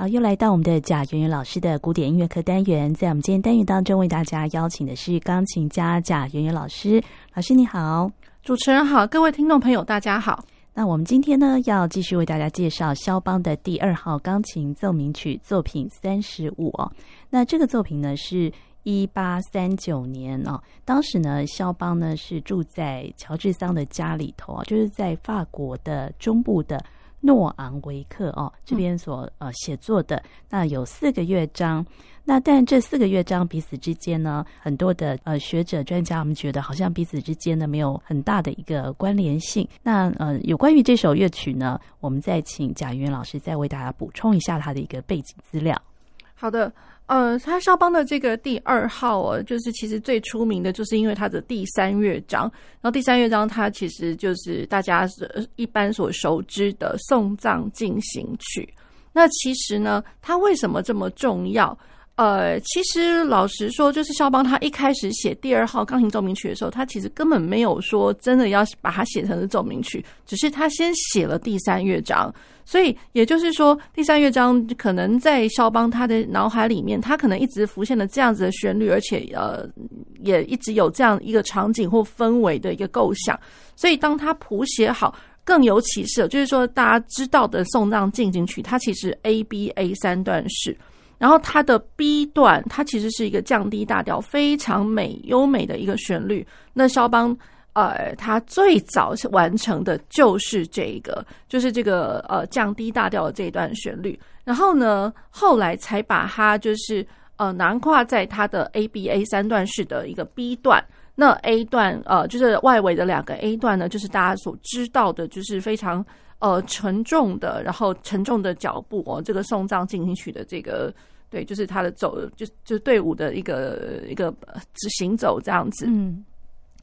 好，又来到我们的贾圆圆老师的古典音乐课单元，在我们今天单元当中，为大家邀请的是钢琴家贾圆圆老师。老师你好，主持人好，各位听众朋友大家好。那我们今天呢，要继续为大家介绍肖邦的第二号钢琴奏鸣曲作品三十五哦。那这个作品呢，是一八三九年哦，当时呢，肖邦呢是住在乔治桑的家里头啊，就是在法国的中部的。诺昂维克哦，这边所呃写作的，那有四个乐章，那但这四个乐章彼此之间呢，很多的呃学者专家，我们觉得好像彼此之间呢没有很大的一个关联性。那呃有关于这首乐曲呢，我们再请贾圆圆老师再为大家补充一下他的一个背景资料。好的。呃，他肖邦的这个第二号哦，就是其实最出名的，就是因为他的第三乐章。然后第三乐章，它其实就是大家一般所熟知的送葬进行曲。那其实呢，它为什么这么重要？呃，其实老实说，就是肖邦他一开始写第二号钢琴奏鸣曲的时候，他其实根本没有说真的要把它写成是奏鸣曲，只是他先写了第三乐章。所以也就是说，第三乐章可能在肖邦他的脑海里面，他可能一直浮现了这样子的旋律，而且呃，也一直有这样一个场景或氛围的一个构想。所以当他谱写好，更有启示，就是说大家知道的送葬进行曲，它其实 A B A 三段式。然后它的 B 段，它其实是一个降低大调，非常美优美的一个旋律。那肖邦，呃，他最早完成的就是这个，就是这个呃降低大调的这一段旋律。然后呢，后来才把它就是呃囊括在它的 ABA 三段式的一个 B 段。那 A 段呃就是外围的两个 A 段呢，就是大家所知道的，就是非常。呃，沉重的，然后沉重的脚步哦，这个送葬进行曲的这个，对，就是他的走，就就是队伍的一个一个行走这样子。嗯，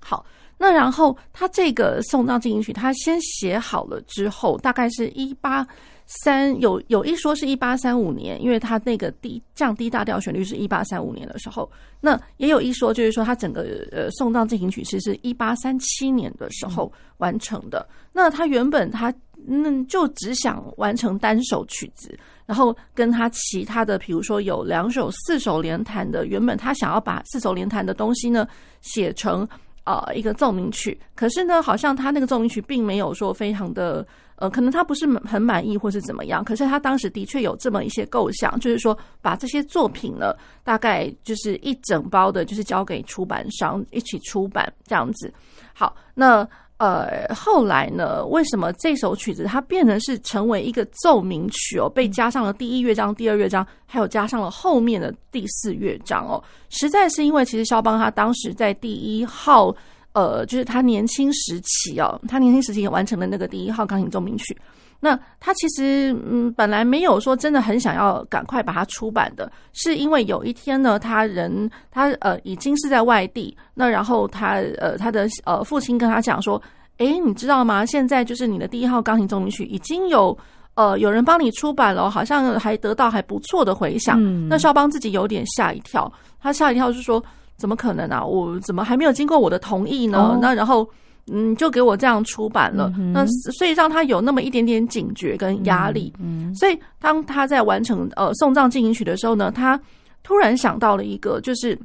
好，那然后他这个送葬进行曲，他先写好了之后，大概是一八三，有有一说是一八三五年，因为他那个低降低大调旋律是一八三五年的时候，那也有一说就是说他整个呃送葬进行曲其实是一八三七年的时候完成的。嗯、那他原本他。那就只想完成单首曲子，然后跟他其他的，比如说有两首四首联弹的，原本他想要把四首联弹的东西呢写成呃一个奏鸣曲，可是呢，好像他那个奏鸣曲并没有说非常的呃，可能他不是很满意或是怎么样，可是他当时的确有这么一些构想，就是说把这些作品呢，大概就是一整包的，就是交给出版商一起出版这样子。好，那。呃，后来呢？为什么这首曲子它变成是成为一个奏鸣曲哦？被加上了第一乐章、第二乐章，还有加上了后面的第四乐章哦。实在是因为，其实肖邦他当时在第一号，呃，就是他年轻时期哦，他年轻时期也完成了那个第一号钢琴奏鸣曲。那他其实嗯，本来没有说真的很想要赶快把它出版的，是因为有一天呢，他人他呃已经是在外地，那然后他呃他的呃父亲跟他讲说，诶，你知道吗？现在就是你的第一号钢琴奏鸣曲已经有呃有人帮你出版了，好像还得到还不错的回响。嗯。那肖邦自己有点吓一跳，他吓一跳是说，怎么可能啊？我怎么还没有经过我的同意呢？哦。那然后。嗯，就给我这样出版了，嗯、那所以让他有那么一点点警觉跟压力。嗯，嗯，所以当他在完成呃送葬进行曲的时候呢，他突然想到了一个，就是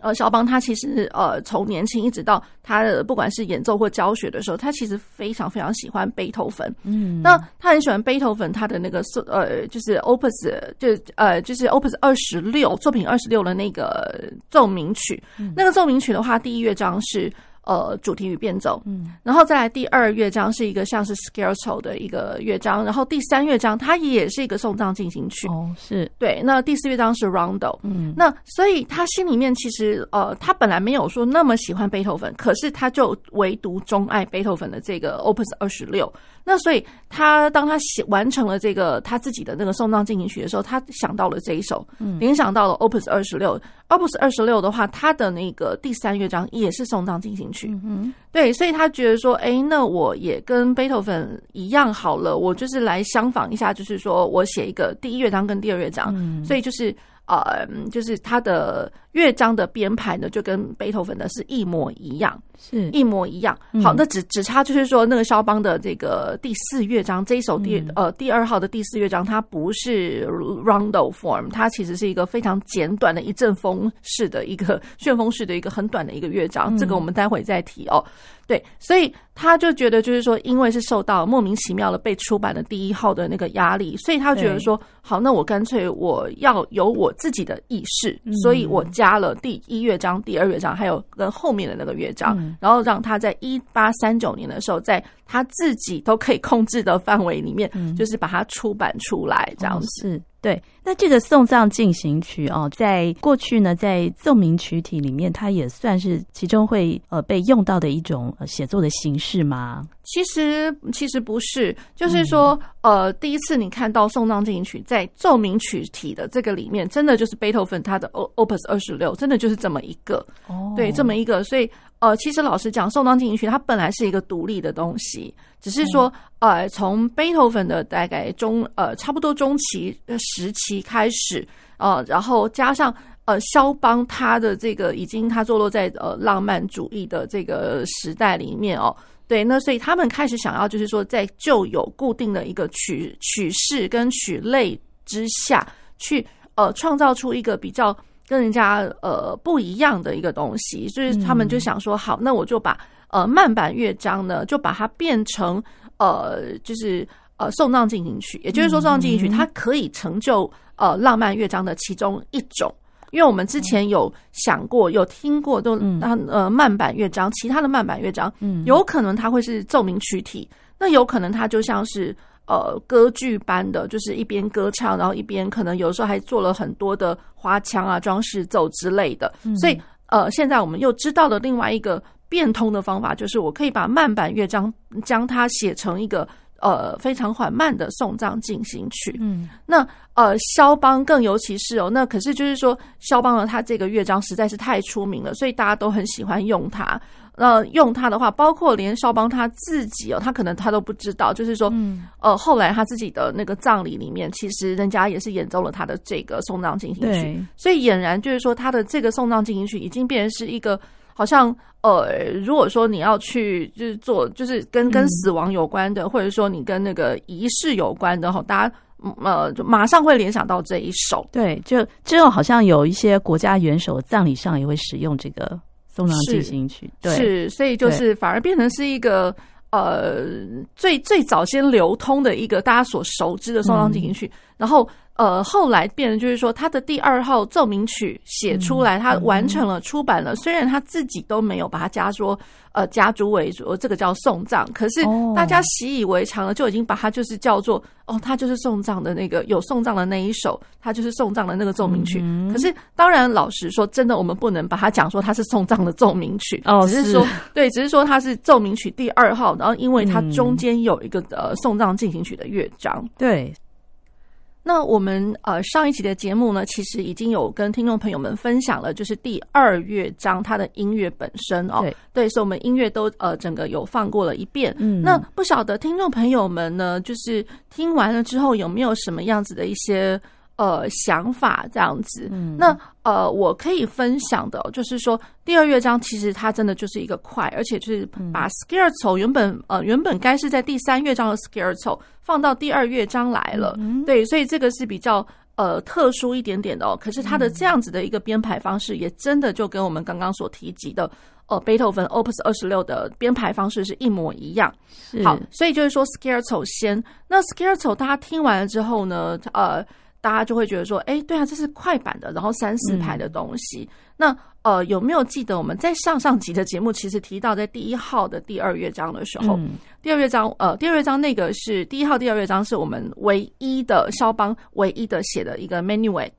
呃肖邦他其实呃从年轻一直到他的不管是演奏或教学的时候，他其实非常非常喜欢贝多芬。嗯，那他很喜欢贝多芬他的那个呃就是 Opus 就呃就是 Opus 二十六作品二十六的那个奏鸣曲。嗯、那个奏鸣曲的话，第一乐章是。呃，主题与变奏，嗯，然后再来第二乐章是一个像是 Scherzo 的一个乐章，然后第三乐章它也是一个送葬进行曲，哦，是对。那第四乐章是 Rondo，嗯，那所以他心里面其实呃，他本来没有说那么喜欢贝多芬，可是他就唯独钟爱贝多芬的这个 Opus 二十六。那所以他当他写完成了这个他自己的那个送葬进行曲的时候，他想到了这一首，嗯，联想到了 Opus 二十六。Opus 二十六的话，他的那个第三乐章也是送葬进行曲，嗯，对，所以他觉得说，哎，那我也跟贝多芬一样好了，我就是来相仿一下，就是说我写一个第一乐章跟第二乐章，嗯，所以就是呃，就是他的乐章的编排呢，就跟贝多芬的是一模一样，是一模一样。好，那只只差就是说，那个肖邦的这个第四乐章这一首第、嗯、呃第二号的第四乐章，它不是 rondo form，它其实是一个非常简短的一阵风式的一个旋风式的一个很短的一个乐章。嗯、这个我们待会再提哦。对，所以他就觉得，就是说，因为是受到莫名其妙的被出版的第一号的那个压力，所以他觉得说，好，那我干脆我要有我自己的意识，所以我加了第一乐章、第二乐章，还有跟后面的那个乐章，然后让他在一八三九年的时候，在他自己都可以控制的范围里面，就是把它出版出来，这样子。对，那这个送葬进行曲哦，在过去呢，在奏鸣曲体里面，它也算是其中会呃被用到的一种写作的形式吗？其实其实不是，就是说，呃，第一次你看到送葬进行曲在奏鸣曲体的这个里面，真的就是贝多芬他的 Opus 二十六，真的就是这么一个，哦，对，这么一个，所以。呃，其实老实讲，宋当进行曲它本来是一个独立的东西，只是说，呃，从贝多芬的大概中呃差不多中期时期开始，呃，然后加上呃肖邦他的这个已经他坐落在呃浪漫主义的这个时代里面哦，对，那所以他们开始想要就是说，在就有固定的一个曲曲式跟曲类之下去呃创造出一个比较。跟人家呃不一样的一个东西，所以他们就想说，好，那我就把呃慢板乐章呢，就把它变成呃就是呃送葬进行曲，也就是说送葬进行曲它可以成就呃浪漫乐章的其中一种，因为我们之前有想过，有听过都呃慢板乐章，其他的慢板乐章，嗯。有可能它会是奏鸣曲体，那有可能它就像是。呃，歌剧般的，就是一边歌唱，然后一边可能有时候还做了很多的花腔啊、装饰奏之类的。嗯、所以，呃，现在我们又知道了另外一个变通的方法，就是我可以把慢板乐章将它写成一个呃非常缓慢的送葬进行曲。嗯，那呃，肖邦更尤其是哦，那可是就是说，肖邦的他这个乐章实在是太出名了，所以大家都很喜欢用它。呃，用它的话，包括连肖邦他自己哦，他可能他都不知道，就是说，嗯、呃，后来他自己的那个葬礼里面，其实人家也是演奏了他的这个送葬进行曲，所以俨然就是说，他的这个送葬进行曲已经变成是一个，好像呃，如果说你要去就是做，就是跟跟死亡有关的，嗯、或者说你跟那个仪式有关的哈，大家呃就马上会联想到这一首，对，就之后好像有一些国家元首葬礼上也会使用这个。送葬进行曲，是，对是，所以就是反而变成是一个呃最最早先流通的一个大家所熟知的送葬进行曲，嗯、然后。呃，后来变成就是说，他的第二号奏鸣曲写出来，他完成了出版了。虽然他自己都没有把它加说，呃，加诸为主，这个叫送葬。可是大家习以为常了，就已经把它就是叫做哦，他就是送葬的那个有送葬的那一首，他就是送葬的那个奏鸣曲。可是当然，老实说，真的我们不能把它讲说它是送葬的奏鸣曲哦，只是说对，只是说它是奏鸣曲第二号，然后因为它中间有一个呃送葬进行曲的乐章，对。那我们呃上一集的节目呢，其实已经有跟听众朋友们分享了，就是第二乐章它的音乐本身哦，对，对，所以我们音乐都呃整个有放过了一遍。嗯，那不晓得听众朋友们呢，就是听完了之后有没有什么样子的一些呃想法这样子？嗯，那呃我可以分享的，就是说第二乐章其实它真的就是一个快，而且就是把 Scherzo 原本呃原本该是在第三乐章的 Scherzo。放到第二乐章来了，嗯、对，所以这个是比较呃特殊一点点的哦。可是它的这样子的一个编排方式，也真的就跟我们刚刚所提及的呃贝多芬 Opus 二十六的编排方式是一模一样。是好，所以就是说 Scherzo 先，那 Scherzo 大家听完了之后呢，呃，大家就会觉得说，哎，对啊，这是快板的，然后三四拍的东西。嗯、那呃，有没有记得我们在上上集的节目，其实提到在第一号的第二乐章的时候，嗯、第二乐章呃，第二乐章那个是第一号第二乐章是我们唯一的肖邦唯一的写的一个 Menuet。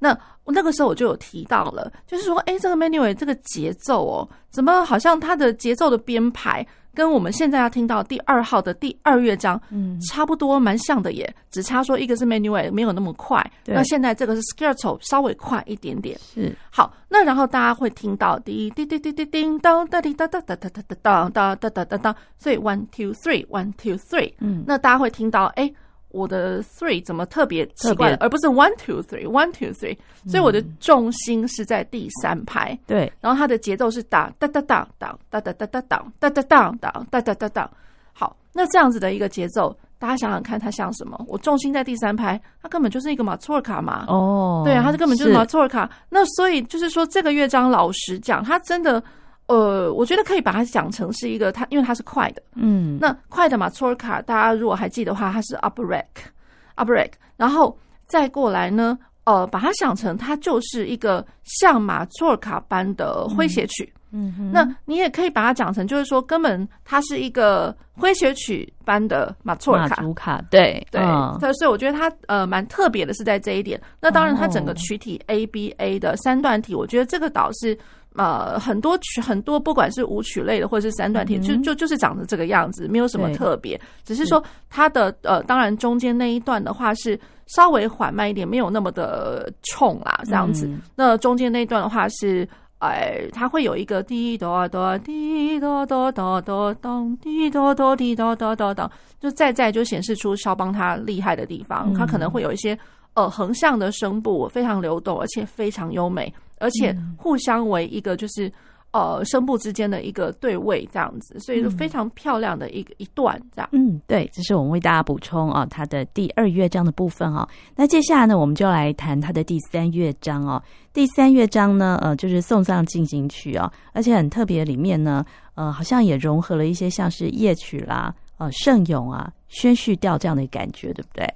那那个时候我就有提到了，就是说，哎，这个 Menuet 这个节奏哦，怎么好像它的节奏的编排？跟我们现在要听到第二号的第二乐章，嗯，差不多，蛮像的耶，只差说一个是 Menuet 没有那么快，对那现在这个是 Scherzo 稍微快一点点。是，好，那然后大家会听到滴滴滴滴滴叮当哒滴哒哒哒哒哒哒哒哒哒哒哒哒，所以 one two three one two three，嗯，那大家会听到，哎，我的 three 怎么特别奇怪，而不是 one two three one two three，所以我的重心是在第三拍。对，然后它的节奏是哒哒哒哒哒哒哒哒哒哒哒哒哒哒哒哒哒哒。好，那这样子的一个节奏，大家想想看，它像什么？我重心在第三拍，它根本就是一个马祖尔卡嘛。哦，对啊，它根本就是马祖尔卡。那所以就是说，这个乐章老实讲，它真的。呃，我觉得可以把它讲成是一个它，因为它是快的，嗯，那快的马祖尔卡，大家如果还记得的话，它是 upbreak，upbreak，然后再过来呢，呃，把它想成它就是一个像马祖尔卡般的诙谐曲，嗯，嗯，那你也可以把它讲成就是说，根本它是一个诙谐曲般的马祖尔卡，马祖卡，对对，嗯、所以我觉得它呃蛮特别的是在这一点。那当然，它整个曲体 ABA 的三段体，我觉得这个倒是。呃，很多曲很多，不管是舞曲类的或者是三段体，嗯、就就就是长得这个样子，没有什么特别，只是说它的呃，当然中间那一段的话是稍微缓慢一点，没有那么的冲啦，这样子。嗯、那中间那一段的话是，哎，它会有一个滴哆哆滴哆哆哆哆咚滴哆哆滴哆哆哆咚，就再再就显示出肖邦他厉害的地方，他可能会有一些呃横向的声部非常流动，而且非常优美。而且互相为一个就是呃声部之间的一个对位这样子，所以是非常漂亮的一个一段这样。嗯，对，这是我们为大家补充啊，它的第二乐章的部分啊。那接下来呢，我们就来谈它的第三乐章哦。第三乐章呢，呃，就是送葬进行曲啊，而且很特别，里面呢，呃，好像也融合了一些像是夜曲啦、呃，圣咏啊、宣叙调这样的感觉，对不对？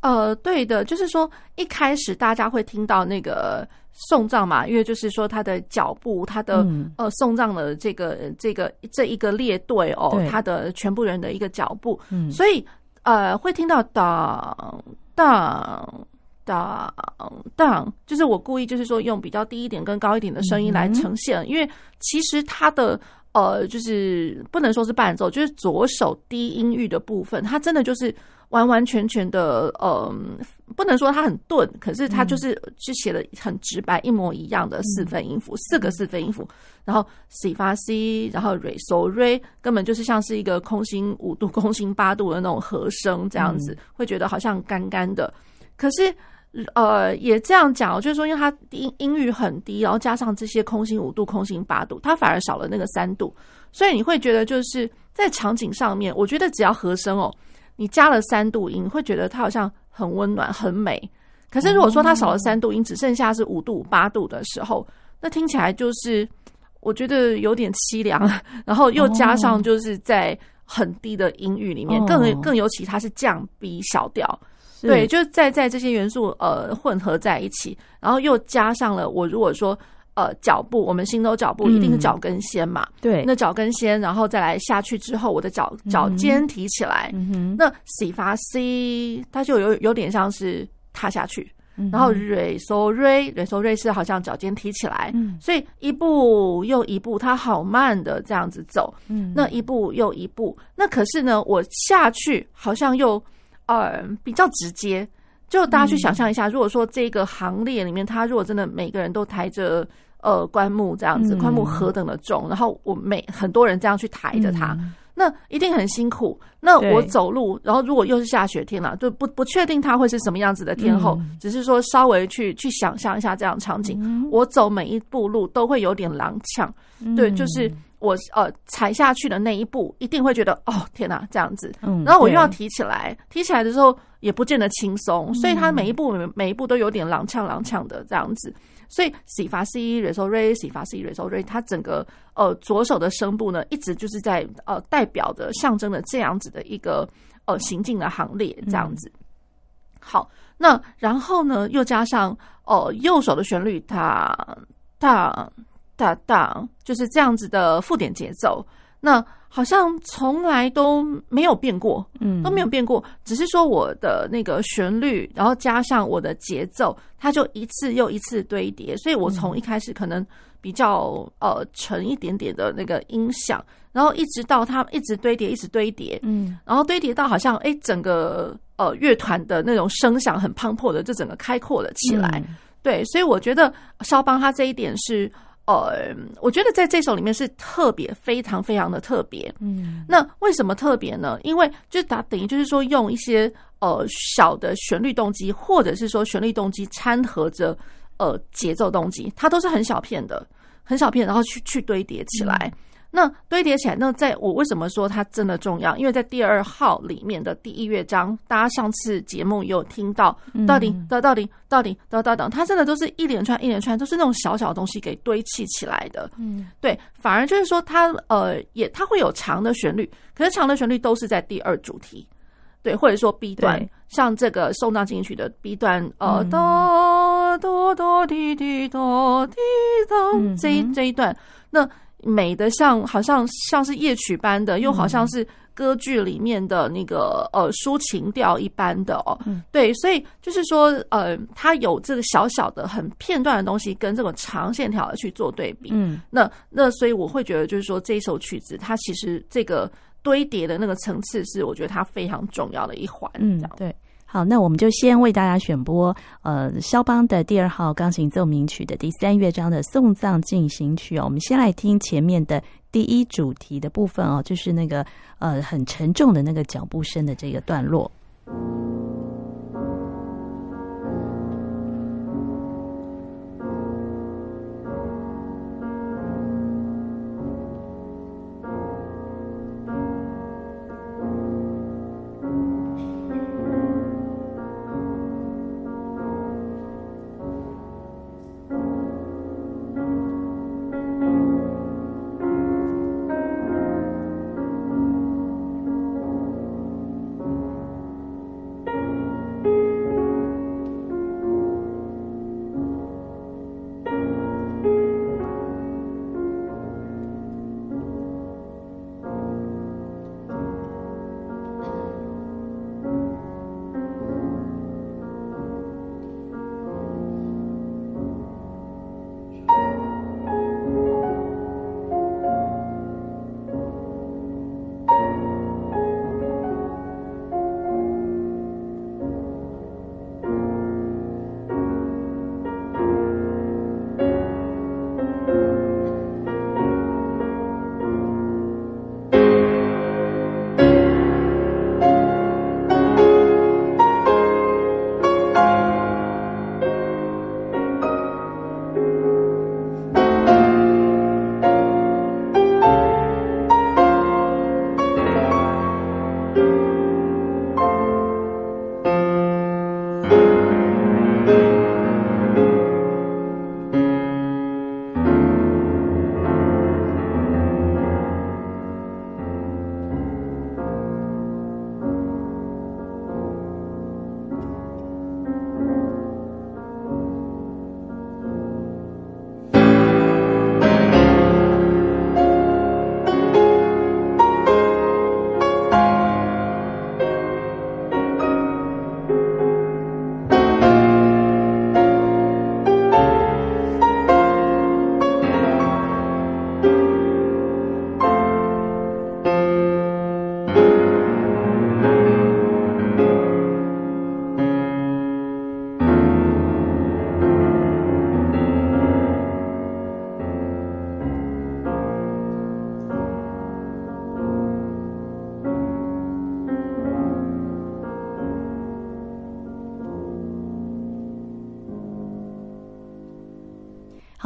呃，对的，就是说一开始大家会听到那个送葬嘛，因为就是说他的脚步，他的、嗯、呃送葬的这个这个这一个列队哦，他的全部人的一个脚步，嗯、所以呃会听到当当当当，就是我故意就是说用比较低一点跟高一点的声音来呈现，嗯、因为其实他的。呃，就是不能说是伴奏，就是左手低音域的部分，它真的就是完完全全的，呃，不能说它很钝，可是它就是就写的很直白，一模一样的四分音符，嗯、四个四分音符，然后 C 发 C，然后 Re So Re，根本就是像是一个空心五度、空心八度的那种和声这样子，嗯、会觉得好像干干的，可是。呃，也这样讲，就是说，因为它音音域很低，然后加上这些空心五度、空心八度，它反而少了那个三度，所以你会觉得就是在场景上面，我觉得只要和声哦，你加了三度音，会觉得它好像很温暖、很美。可是如果说它少了三度音，只剩下是五度、八度的时候，那听起来就是我觉得有点凄凉。然后又加上就是在很低的音域里面，更更尤其它是降 B 小调。对，就是在在这些元素呃混合在一起，然后又加上了我如果说呃脚步，我们行走脚步一定是脚跟先嘛，嗯、对，那脚跟先，然后再来下去之后，我的脚脚尖提起来，嗯、哼。那洗发 C，它就有有点像是踏下去，嗯、然后 Re So Re Re So Re 是好像脚尖提起来，嗯、所以一步又一步，它好慢的这样子走，嗯，那一步又一步，那可是呢，我下去好像又。呃，比较直接，就大家去想象一下，如果说这个行列里面，他如果真的每个人都抬着呃棺木这样子，棺木何等的重，然后我每很多人这样去抬着它，那一定很辛苦。那我走路，然后如果又是下雪天了，就不不确定它会是什么样子的天候，只是说稍微去去想象一下这样场景，我走每一步路都会有点踉跄，对，就是。我呃踩下去的那一步，一定会觉得哦天哪，这样子，然后我又要提起来，提起来的时候也不见得轻松，所以它每一步每一步都有点踉跄踉跄的这样子，所以洗发 C Re So Re C 发 C Re So Re，它整个呃左手的声部呢，一直就是在呃代表着象征的这样子的一个呃行进的行列这样子。好，那然后呢，又加上呃右手的旋律，它它。哒哒，就是这样子的附点节奏，那好像从来都没有变过，嗯，都没有变过，只是说我的那个旋律，然后加上我的节奏，它就一次又一次堆叠，所以我从一开始可能比较呃沉一点点的那个音响，然后一直到它一直堆叠，一直堆叠，嗯，然后堆叠到好像哎整个呃乐团的那种声响很磅礴的，就整个开阔了起来，对，所以我觉得肖邦他这一点是。呃，我觉得在这首里面是特别非常非常的特别。嗯，那为什么特别呢？因为就打等于就是说用一些呃小的旋律动机，或者是说旋律动机掺和着呃节奏动机，它都是很小片的，很小片，然后去去堆叠起来。嗯那堆叠起来，那在我为什么说它真的重要？因为在第二号里面的第一乐章，大家上次节目也有听到，到底到到底到底到到等，它真的都是一连串一连串，都是那种小小的东西给堆砌起来的。嗯，对，反而就是说它呃也它会有长的旋律，可是长的旋律都是在第二主题，对，或者说 B 段，像这个送葬进行曲的 B 段，呃，哆哆哆滴滴哆滴哆，这一这一段，那。美的像好像像是夜曲般的，又好像是歌剧里面的那个呃抒情调一般的哦。嗯，对，所以就是说呃，它有这个小小的很片段的东西跟这种长线条的去做对比。嗯，那那所以我会觉得就是说这一首曲子它其实这个堆叠的那个层次是我觉得它非常重要的一环。嗯，对。好，那我们就先为大家选播，呃，肖邦的第二号钢琴奏鸣曲的第三乐章的送葬进行曲哦。我们先来听前面的第一主题的部分哦，就是那个呃很沉重的那个脚步声的这个段落。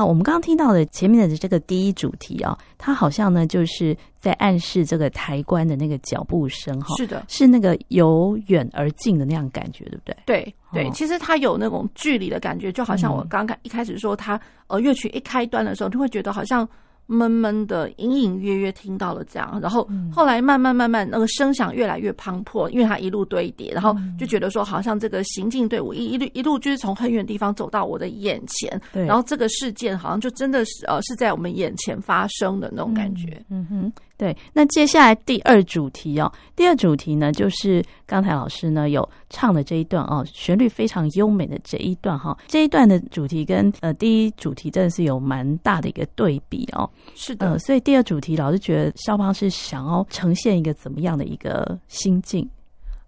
我们刚刚听到的前面的这个第一主题啊，它好像呢就是在暗示这个抬棺的那个脚步声哈，是的，是那个由远而近的那样感觉，对不对？对对，其实它有那种距离的感觉，就好像我刚刚一开始说它呃乐曲一开端的时候，就会觉得好像。闷闷的，隐隐约约听到了这样，然后后来慢慢慢慢，那个声响越来越磅礴，因为它一路堆叠，然后就觉得说，好像这个行进队伍一一路一路就是从很远的地方走到我的眼前，对，然后这个事件好像就真的是呃是在我们眼前发生的那种感觉，嗯，嗯哼。对，那接下来第二主题哦，第二主题呢，就是刚才老师呢有唱的这一段哦，旋律非常优美的这一段哈，这一段的主题跟呃第一主题真的是有蛮大的一个对比哦。是的，呃，所以第二主题老师觉得肖邦是想要呈现一个怎么样的一个心境？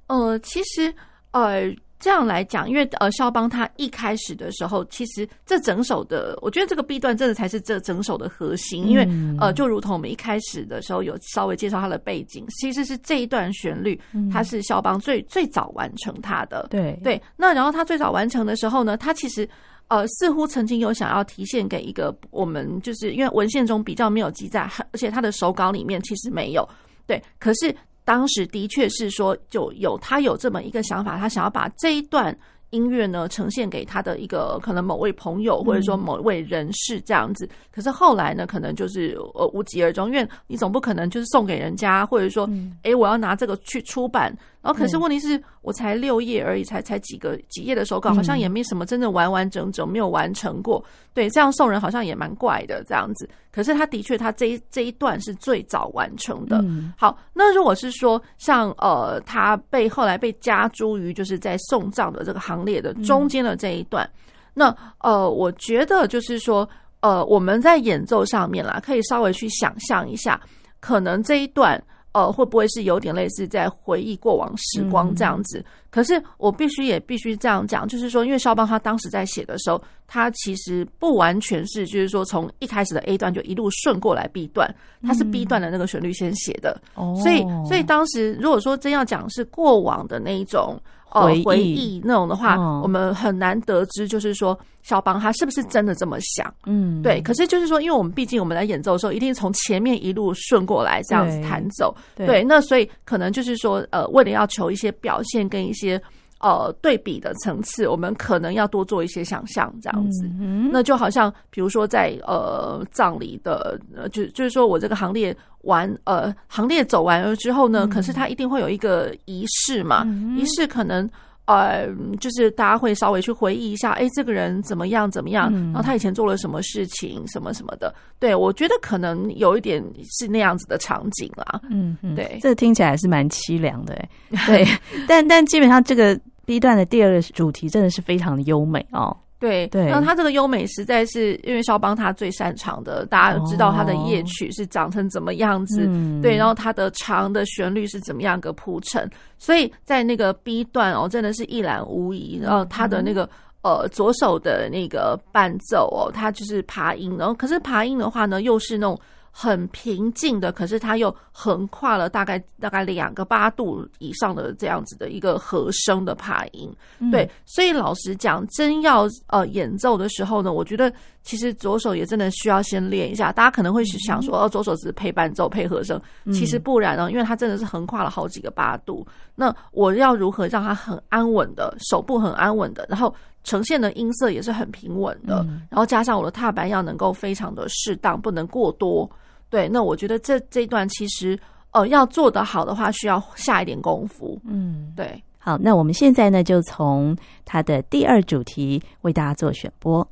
呃，其实呃。这样来讲，因为呃，肖邦他一开始的时候，其实这整首的，我觉得这个 B 段真的才是这整首的核心，因为呃，就如同我们一开始的时候有稍微介绍他的背景，其实是这一段旋律，它是肖邦最最早完成他的。对对，那然后他最早完成的时候呢，他其实呃似乎曾经有想要提献给一个我们，就是因为文献中比较没有记载，而且他的手稿里面其实没有。对，可是。当时的确是说，就有他有这么一个想法，他想要把这一段音乐呢呈现给他的一个可能某位朋友，或者说某位人士这样子。可是后来呢，可能就是呃无疾而终，因为你总不可能就是送给人家，或者说，哎，我要拿这个去出版。然后，可是问题是我才六页而已，才才几个几页的手稿，好像也没什么真正完完整整没有完成过。对，这样送人好像也蛮怪的这样子。可是他的确，他这一这一段是最早完成的。好，那如果是说像呃，他被后来被加诸于就是在送葬的这个行列的中间的这一段，那呃，我觉得就是说呃，我们在演奏上面啦，可以稍微去想象一下，可能这一段。呃，会不会是有点类似在回忆过往时光这样子？嗯、可是我必须也必须这样讲，就是说，因为肖邦他当时在写的时候，他其实不完全是，就是说从一开始的 A 段就一路顺过来 B 段，他是 B 段的那个旋律先写的，嗯、所以所以当时如果说真要讲是过往的那一种。呃，回忆那种的话，我们很难得知，就是说肖邦他是不是真的这么想？嗯，对。可是就是说，因为我们毕竟我们在演奏的时候，一定从前面一路顺过来这样子弹奏，对。那所以可能就是说，呃，为了要求一些表现跟一些。呃，对比的层次，我们可能要多做一些想象，这样子。嗯，那就好像，比如说在呃葬礼的，呃，就就是说我这个行列完，呃，行列走完了之后呢，可是它一定会有一个仪式嘛，仪式可能呃，就是大家会稍微去回忆一下，哎，这个人怎么样怎么样，然后他以前做了什么事情，什么什么的。对，我觉得可能有一点是那样子的场景啦。嗯，对，这听起来是蛮凄凉的，对，但但基本上这个。B 段的第二个主题真的是非常的优美哦，对对，然后他这个优美实在是因为肖邦他最擅长的，大家都知道他的夜曲是长成怎么样子，哦、对，然后他的长的旋律是怎么样个铺陈，所以在那个 B 段哦，真的是一览无遗，然后他的那个呃左手的那个伴奏哦，他就是爬音，然后可是爬音的话呢，又是那种。很平静的，可是它又横跨了大概大概两个八度以上的这样子的一个和声的琶音，嗯、对，所以老实讲，真要呃演奏的时候呢，我觉得其实左手也真的需要先练一下。大家可能会想说，哦，左手只是配伴奏、配和声，其实不然呢，因为它真的是横跨了好几个八度。那我要如何让它很安稳的手部很安稳的，然后呈现的音色也是很平稳的，然后加上我的踏板要能够非常的适当，不能过多。对，那我觉得这这一段其实，呃，要做得好的话，需要下一点功夫。嗯，对。好，那我们现在呢，就从它的第二主题为大家做选播。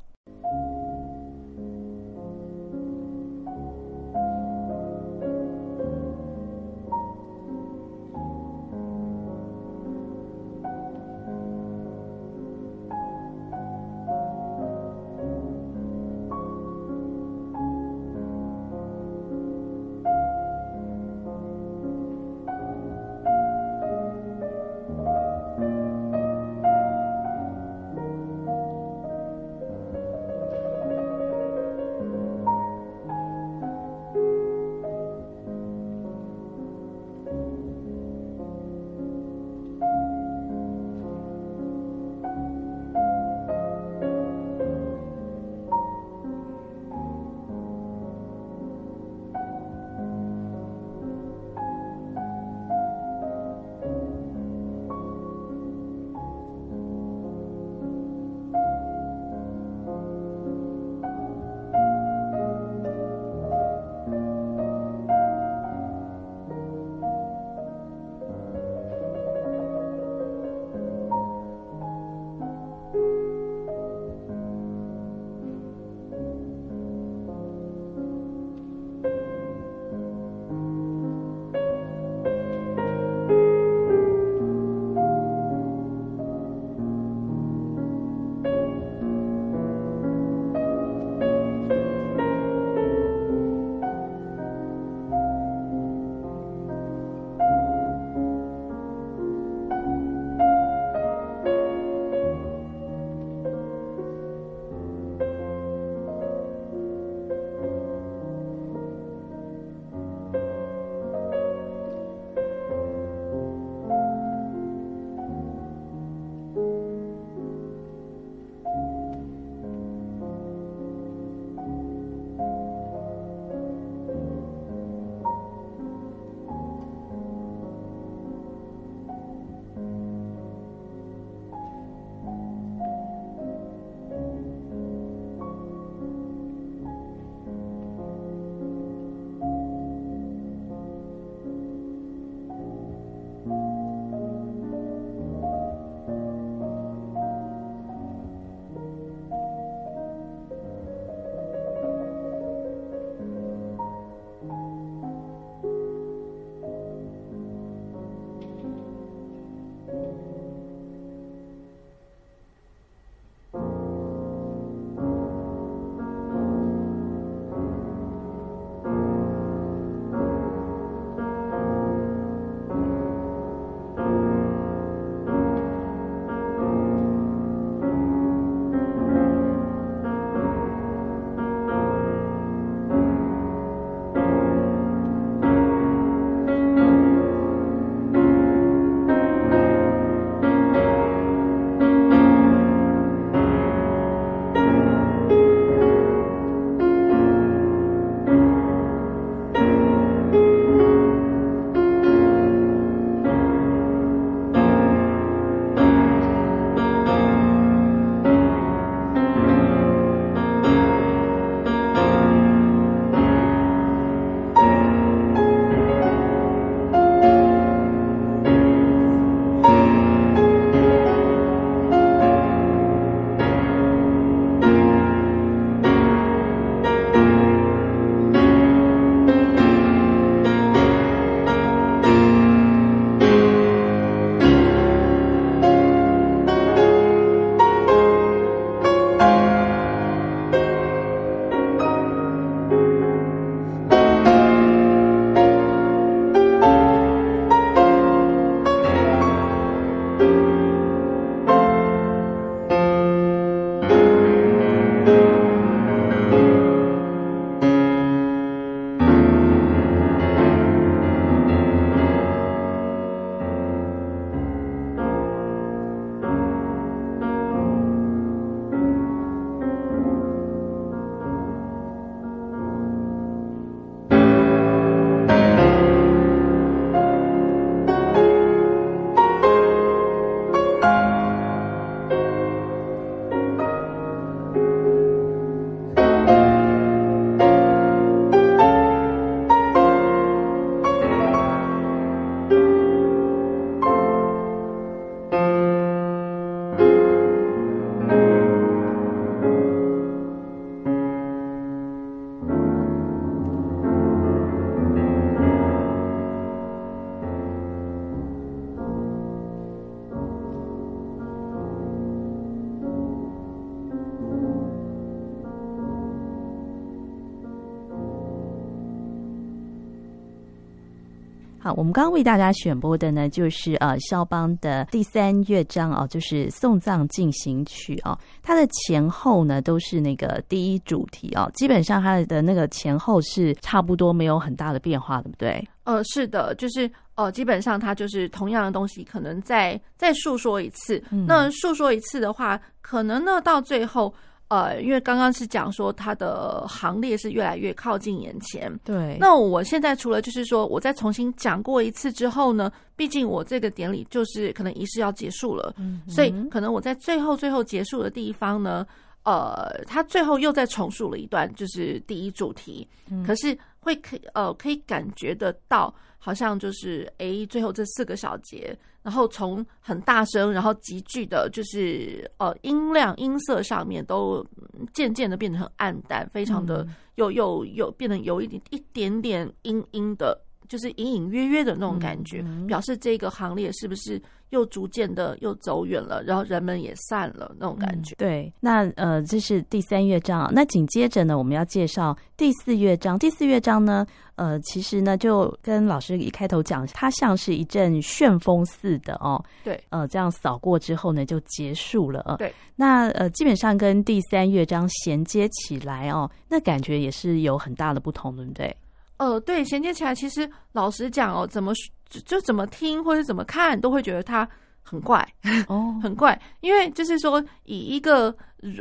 好，我们刚刚为大家选播的呢，就是呃肖邦的第三乐章哦，就是送葬进行曲哦。它的前后呢都是那个第一主题哦，基本上它的那个前后是差不多，没有很大的变化，对不对？呃，是的，就是呃，基本上它就是同样的东西，可能再再诉说一次。嗯、那诉说一次的话，可能呢到最后。呃，因为刚刚是讲说它的行列是越来越靠近眼前，对。那我现在除了就是说我再重新讲过一次之后呢，毕竟我这个典礼就是可能仪式要结束了，嗯，所以可能我在最后最后结束的地方呢，呃，他最后又再重述了一段，就是第一主题，嗯、可是会可呃可以感觉得到，好像就是诶，最后这四个小节。然后从很大声，然后急剧的，就是呃音量音色上面都渐渐的变得很暗淡，非常的又又又变得有一点一点点阴阴的，就是隐隐约约的那种感觉，表示这个行列是不是？又逐渐的又走远了，然后人们也散了那种感觉。嗯、对，那呃，这是第三乐章。那紧接着呢，我们要介绍第四乐章。第四乐章呢，呃，其实呢，就跟老师一开头讲，它像是一阵旋风似的哦。对，呃，这样扫过之后呢，就结束了。对，那呃，基本上跟第三乐章衔接起来哦，那感觉也是有很大的不同，对不对？呃，对，衔接起来，其实老实讲哦，怎么就，就怎么听或者怎么看，都会觉得它很怪哦，oh. 很怪。因为就是说，以一个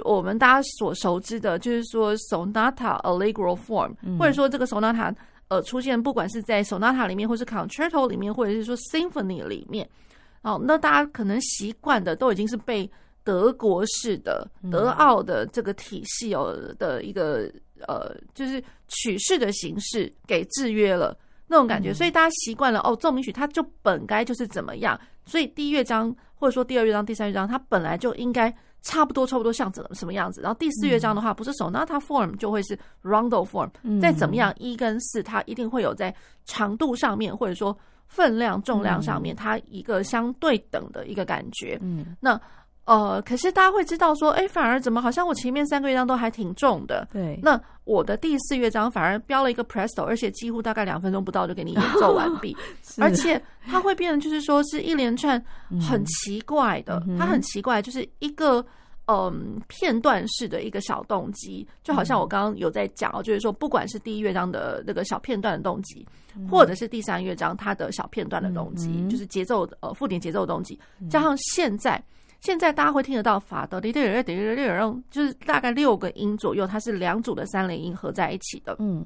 我们大家所熟知的，就是说 sonata allegro form，、嗯、或者说这个 sonata 呃出现，不管是在 sonata 里面，或是 concerto 里面，或者是说 symphony 里面，哦，那大家可能习惯的都已经是被德国式的、德奥的这个体系哦的一个。呃，就是曲式的形式给制约了那种感觉，所以大家习惯了哦，奏鸣曲它就本该就是怎么样，所以第一乐章或者说第二乐章、第三乐章，它本来就应该差不多、差不多像怎什么样子。然后第四乐章的话，不是 sonata form 就会是 rondo form，再怎么样一跟四，它一定会有在长度上面或者说分量、重量上面，它一个相对等的一个感觉。嗯，那。呃，可是大家会知道说，哎，反而怎么好像我前面三个乐章都还挺重的。对，那我的第四乐章反而标了一个 presto，而且几乎大概两分钟不到就给你演奏完毕，而且它会变成就是说是一连串很奇怪的，嗯、它很奇怪，就是一个嗯、呃、片段式的一个小动机，就好像我刚刚有在讲哦，就是说不管是第一乐章的那个小片段的动机，嗯、或者是第三乐章它的小片段的动机，嗯、就是节奏呃附点节奏的动机，加上现在。现在大家会听得到法的，就是大概六个音左右，它是两组的三连音合在一起的。嗯，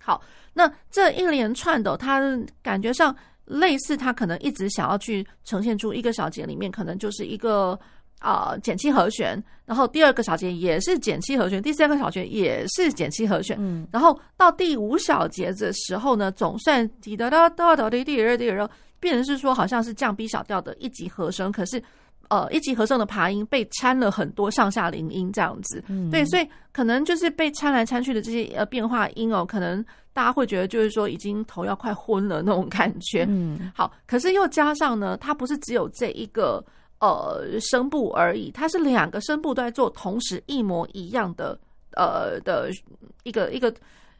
好，那这一连串的，它感觉上类似，它可能一直想要去呈现出一个小节里面可能就是一个啊、呃、减七和弦，然后第二个小节也是减七和弦，第三个小节也是减七和弦，嗯，然后到第五小节的时候呢，总算滴哒哒哒哒滴滴二滴二，变成是说好像是降 B 小调的一级和声，可是。呃，一级和声的爬音被掺了很多上下零音这样子，嗯、对，所以可能就是被掺来掺去的这些呃变化音哦，可能大家会觉得就是说已经头要快昏了那种感觉。嗯，好，可是又加上呢，它不是只有这一个呃声部而已，它是两个声部都在做同时一模一样的呃的一个一个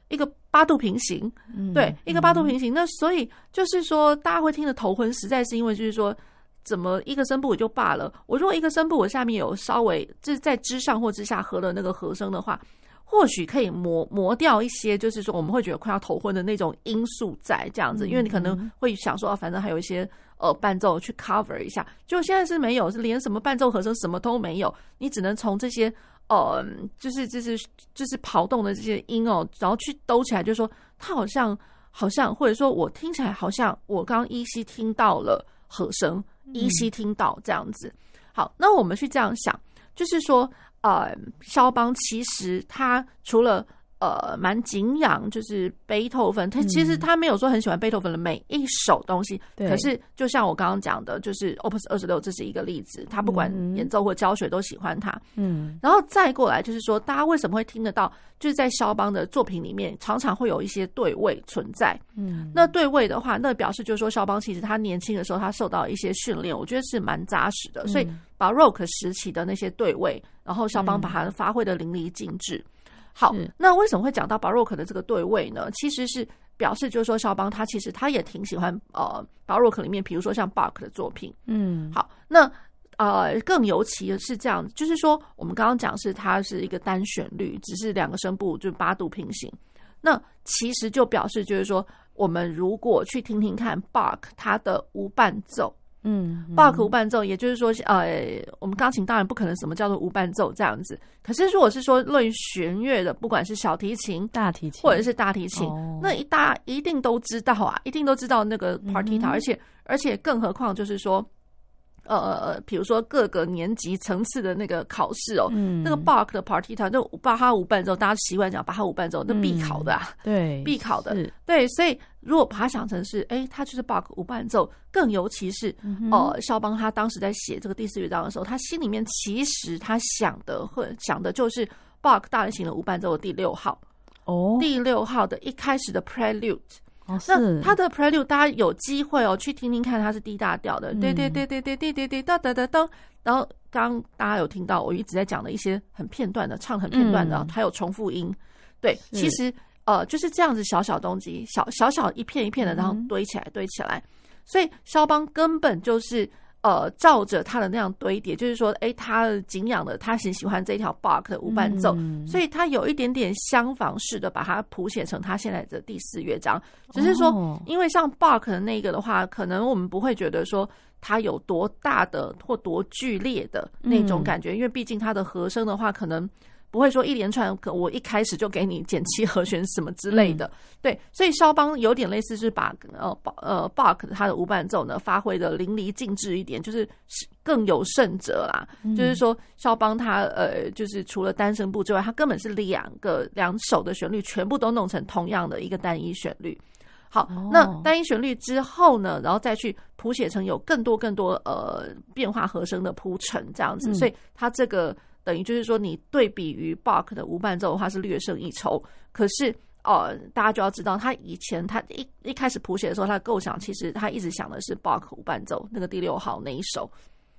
一个八度平行，嗯、对，一个八度平行。嗯、那所以就是说大家会听得头昏，实在是因为就是说。怎么一个声部也就罢了？我如果一个声部我下面有稍微就是在之上或之下合了那个和声的话，或许可以磨磨掉一些，就是说我们会觉得快要头昏的那种因素在这样子，因为你可能会想说，反正还有一些呃伴奏去 cover 一下，就现在是没有，是连什么伴奏和声什么都没有，你只能从这些呃，就是就是就是跑动的这些音哦，然后去兜起来，就是说它好像好像，或者说我听起来好像我刚依稀听到了和声。依稀听到这样子，好，那我们去这样想，就是说，呃，肖邦其实他除了。呃，蛮敬仰，就是贝多芬。他其实他没有说很喜欢贝多芬的每一首东西，嗯、可是就像我刚刚讲的，就是 Opus 二十六，这是一个例子。他不管演奏或教学都喜欢他。嗯，然后再过来就是说，大家为什么会听得到？就是在肖邦的作品里面，常常会有一些对位存在。嗯，那对位的话，那表示就是说，肖邦其实他年轻的时候，他受到一些训练，我觉得是蛮扎实的。所以 Baroque 时期的那些对位，然后肖邦把它发挥的淋漓尽致。好，那为什么会讲到巴洛克的这个对位呢？其实是表示就是说，肖邦他其实他也挺喜欢呃巴洛克里面，比如说像巴克的作品。嗯，好，那呃更尤其的是这样，就是说我们刚刚讲是它是一个单旋律，只是两个声部就八度平行。那其实就表示就是说，我们如果去听听看巴克他的无伴奏。嗯，巴克无伴奏，也就是说，呃，我们钢琴当然不可能什么叫做无伴奏这样子。可是如果是说论弦乐的，不管是小提琴、大提琴或者是大提琴，哦、那一大一定都知道啊，一定都知道那个 partita，、嗯、而且而且更何况就是说。呃，比如说各个年级层次的那个考试哦，嗯、那个 Bach 的 Partita，就巴哈五伴奏，大家习惯讲巴哈五伴奏，那必考的、啊嗯，对，必考的，对。所以如果把它想成是，哎，它就是 Bach 无伴奏，更尤其是哦、嗯呃，肖邦他当时在写这个第四乐章的时候，他心里面其实他想的或想的就是 Bach 大提琴的无伴奏的第六号。哦，第六号的一开始的 Prelude。哦、那他的 Prelude，大家有机会哦去听听看，它是 D 大调的，对对对对对对对对哒哒哒哒。然后刚大家有听到我一直在讲的一些很片段的唱，很片段的，还有重复音。对，其实呃就是这样子小小东西，小小小一片一片的，然后堆起来堆起来。所以肖邦根本就是。呃，照着他的那样堆叠，就是说，哎、欸，他敬仰的，他很喜欢这条 Bach 的无伴奏，嗯、所以他有一点点相仿式的把它谱写成他现在的第四乐章。只是说，因为像 Bach 的那个的话，可能我们不会觉得说它有多大的或多剧烈的那种感觉，嗯、因为毕竟它的和声的话，可能。不会说一连串，可我一开始就给你减七和弦什么之类的，嗯、对，所以肖邦有点类似是把呃呃 Bach 他的无伴奏呢发挥的淋漓尽致一点，就是更有甚者啦，嗯、就是说肖邦他呃就是除了单声部之外，他根本是两个两首的旋律全部都弄成同样的一个单一旋律。好，哦、那单一旋律之后呢，然后再去谱写成有更多更多呃变化和声的铺陈这样子，嗯、所以他这个。等于就是说，你对比于 Bach 的无伴奏的话是略胜一筹。可是，呃，大家就要知道，他以前他一一开始谱写的时候，他的构想其实他一直想的是 Bach 无伴奏那个第六号那一首，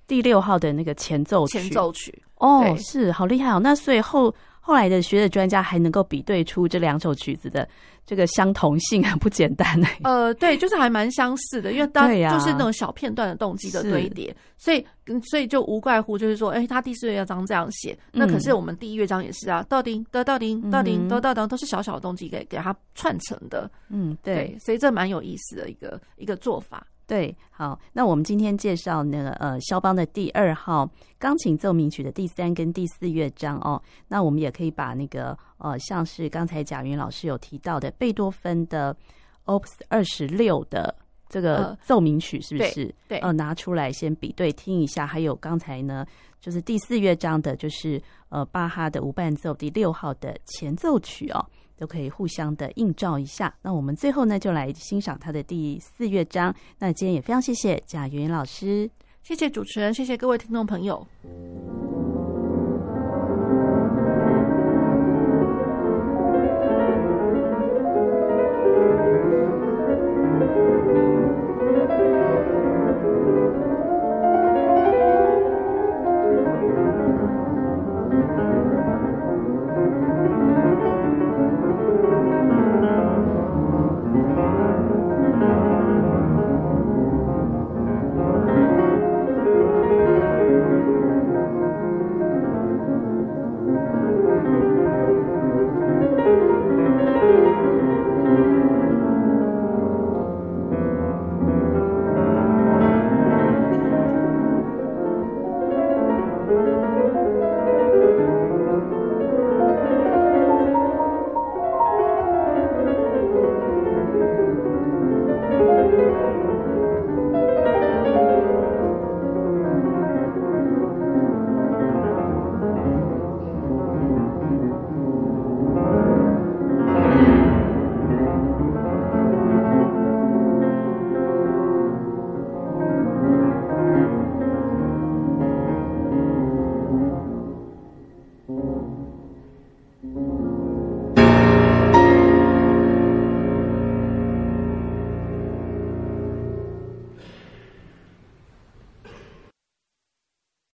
第六号的那个前奏前奏曲。哦，是好厉害哦。那所以后。后来的学者专家还能够比对出这两首曲子的这个相同性，很不简单呢。呃，对，就是还蛮相似的，因为当就是那种小片段的动机的堆叠，啊、所以所以就无怪乎就是说，哎，他第四乐章这样写，那可是我们第一乐章也是啊，到底得到底到底得到底都是小小的动机给给他串成的。嗯，对，对，所以这蛮有意思的一个一个做法。对，好，那我们今天介绍那个呃，肖邦的第二号钢琴奏鸣曲的第三跟第四乐章哦。那我们也可以把那个呃，像是刚才贾云老师有提到的贝多芬的 Opus 二十六的这个奏鸣曲，是不是？呃、对，对呃，拿出来先比对听一下。还有刚才呢，就是第四乐章的，就是呃，巴哈的无伴奏第六号的前奏曲哦。都可以互相的映照一下。那我们最后呢，就来欣赏他的第四乐章。那今天也非常谢谢贾云老师，谢谢主持人，谢谢各位听众朋友。